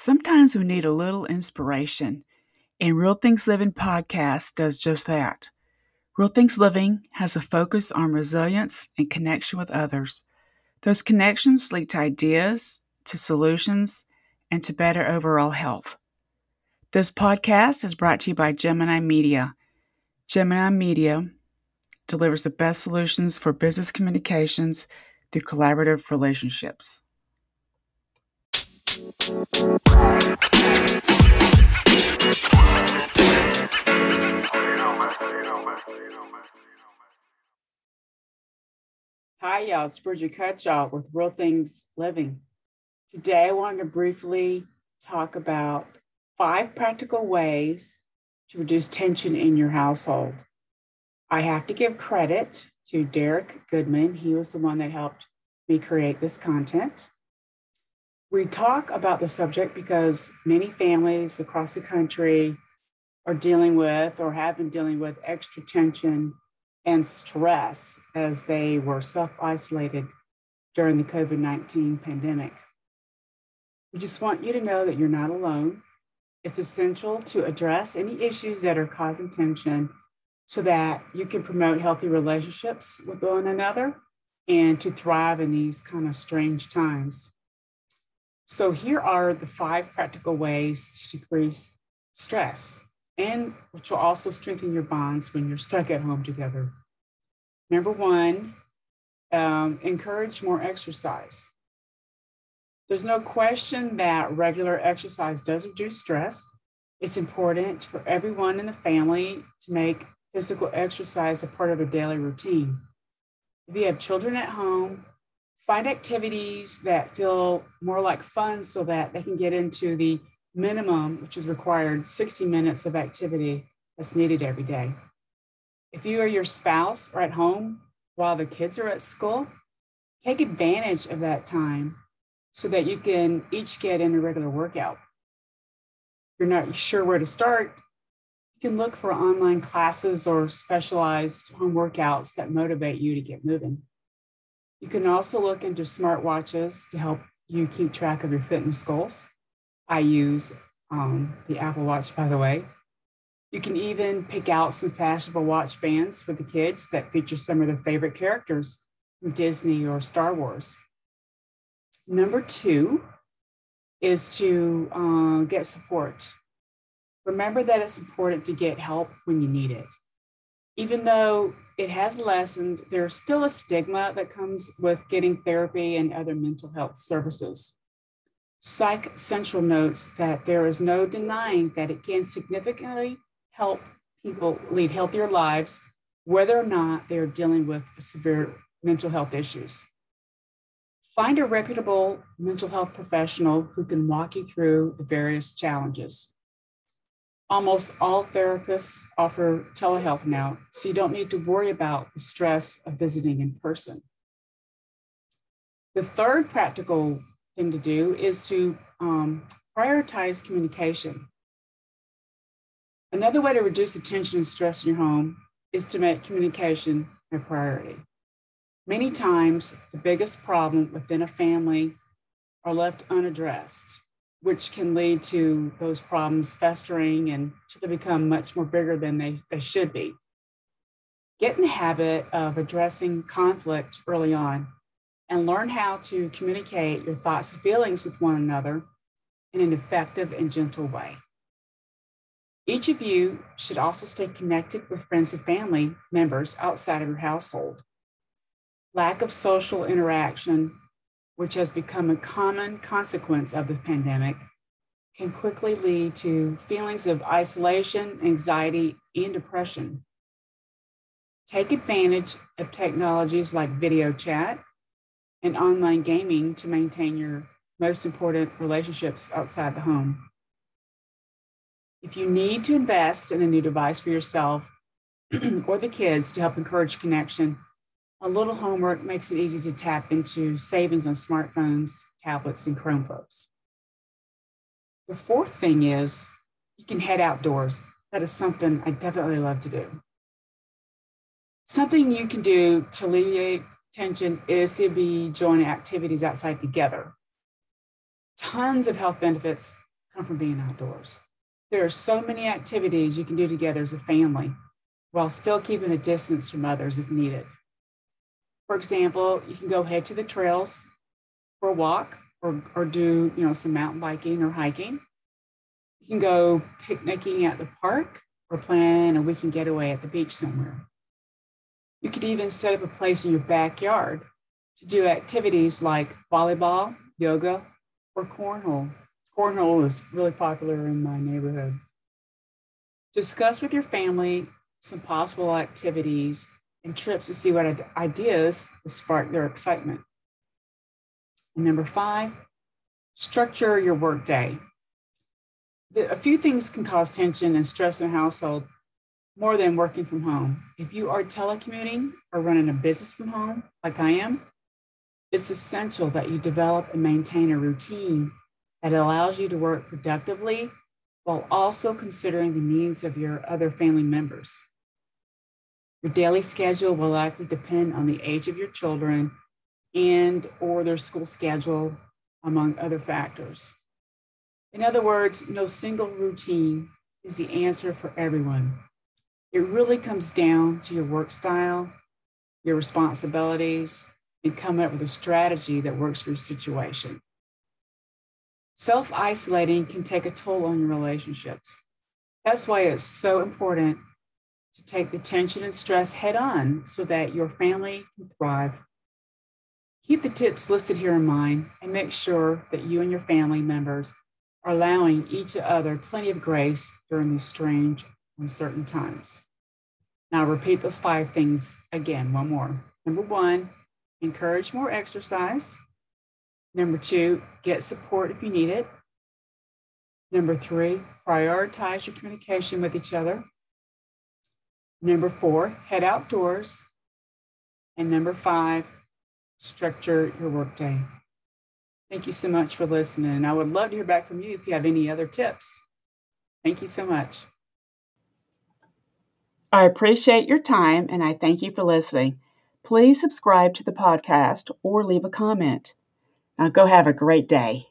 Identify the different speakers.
Speaker 1: Sometimes we need a little inspiration, and Real Things Living podcast does just that. Real Things Living has a focus on resilience and connection with others. Those connections lead to ideas, to solutions, and to better overall health. This podcast is brought to you by Gemini Media. Gemini Media delivers the best solutions for business communications through collaborative relationships. Hi, y'all. It's Bridget Cutshall with Real Things Living. Today, I wanted to briefly talk about five practical ways to reduce tension in your household. I have to give credit to Derek Goodman. He was the one that helped me create this content. We talk about the subject because many families across the country are dealing with or have been dealing with extra tension and stress as they were self isolated during the COVID 19 pandemic. We just want you to know that you're not alone. It's essential to address any issues that are causing tension so that you can promote healthy relationships with one another and to thrive in these kind of strange times. So, here are the five practical ways to decrease stress, and which will also strengthen your bonds when you're stuck at home together. Number one, um, encourage more exercise. There's no question that regular exercise does reduce stress. It's important for everyone in the family to make physical exercise a part of their daily routine. If you have children at home, find activities that feel more like fun so that they can get into the minimum, which is required 60 minutes of activity that's needed every day. If you or your spouse are at home while the kids are at school, take advantage of that time so that you can each get in a regular workout. If you're not sure where to start, you can look for online classes or specialized home workouts that motivate you to get moving. You can also look into smartwatches to help you keep track of your fitness goals. I use um, the Apple Watch, by the way. You can even pick out some fashionable watch bands for the kids that feature some of their favorite characters from Disney or Star Wars. Number two is to uh, get support. Remember that it's important to get help when you need it even though it has lessened, there's still a stigma that comes with getting therapy and other mental health services. Psych Central notes that there is no denying that it can significantly help people lead healthier lives, whether or not they are dealing with severe mental health issues. Find a reputable mental health professional who can walk you through the various challenges. Almost all therapists offer telehealth now, so you don't need to worry about the stress of visiting in person. The third practical thing to do is to um, prioritize communication. Another way to reduce the tension and stress in your home is to make communication a priority. Many times, the biggest problem within a family are left unaddressed which can lead to those problems festering and to become much more bigger than they, they should be. Get in the habit of addressing conflict early on and learn how to communicate your thoughts and feelings with one another in an effective and gentle way. Each of you should also stay connected with friends and family members outside of your household. Lack of social interaction which has become a common consequence of the pandemic, can quickly lead to feelings of isolation, anxiety, and depression. Take advantage of technologies like video chat and online gaming to maintain your most important relationships outside the home. If you need to invest in a new device for yourself or the kids to help encourage connection, a little homework makes it easy to tap into savings on smartphones, tablets, and Chromebooks. The fourth thing is you can head outdoors. That is something I definitely love to do. Something you can do to alleviate tension is to be joining activities outside together. Tons of health benefits come from being outdoors. There are so many activities you can do together as a family while still keeping a distance from others if needed. For example, you can go head to the trails for a walk or, or do you know some mountain biking or hiking. You can go picnicking at the park or plan a weekend getaway at the beach somewhere. You could even set up a place in your backyard to do activities like volleyball, yoga, or cornhole. Cornhole is really popular in my neighborhood. Discuss with your family some possible activities and trips to see what ideas spark their excitement. And number five, structure your workday. A few things can cause tension and stress in a household more than working from home. If you are telecommuting or running a business from home, like I am, it's essential that you develop and maintain a routine that allows you to work productively while also considering the needs of your other family members. Your daily schedule will likely depend on the age of your children and or their school schedule among other factors. In other words, no single routine is the answer for everyone. It really comes down to your work style, your responsibilities, and come up with a strategy that works for your situation. Self isolating can take a toll on your relationships. That's why it's so important take the tension and stress head on so that your family can thrive. Keep the tips listed here in mind and make sure that you and your family members are allowing each other plenty of grace during these strange, uncertain times. Now, repeat those five things again, one more. Number one, encourage more exercise. Number two, get support if you need it. Number three, prioritize your communication with each other. Number four, head outdoors. And number five, structure your workday. Thank you so much for listening. I would love to hear back from you if you have any other tips. Thank you so much. I appreciate your time and I thank you for listening. Please subscribe to the podcast or leave a comment. Now go have a great day.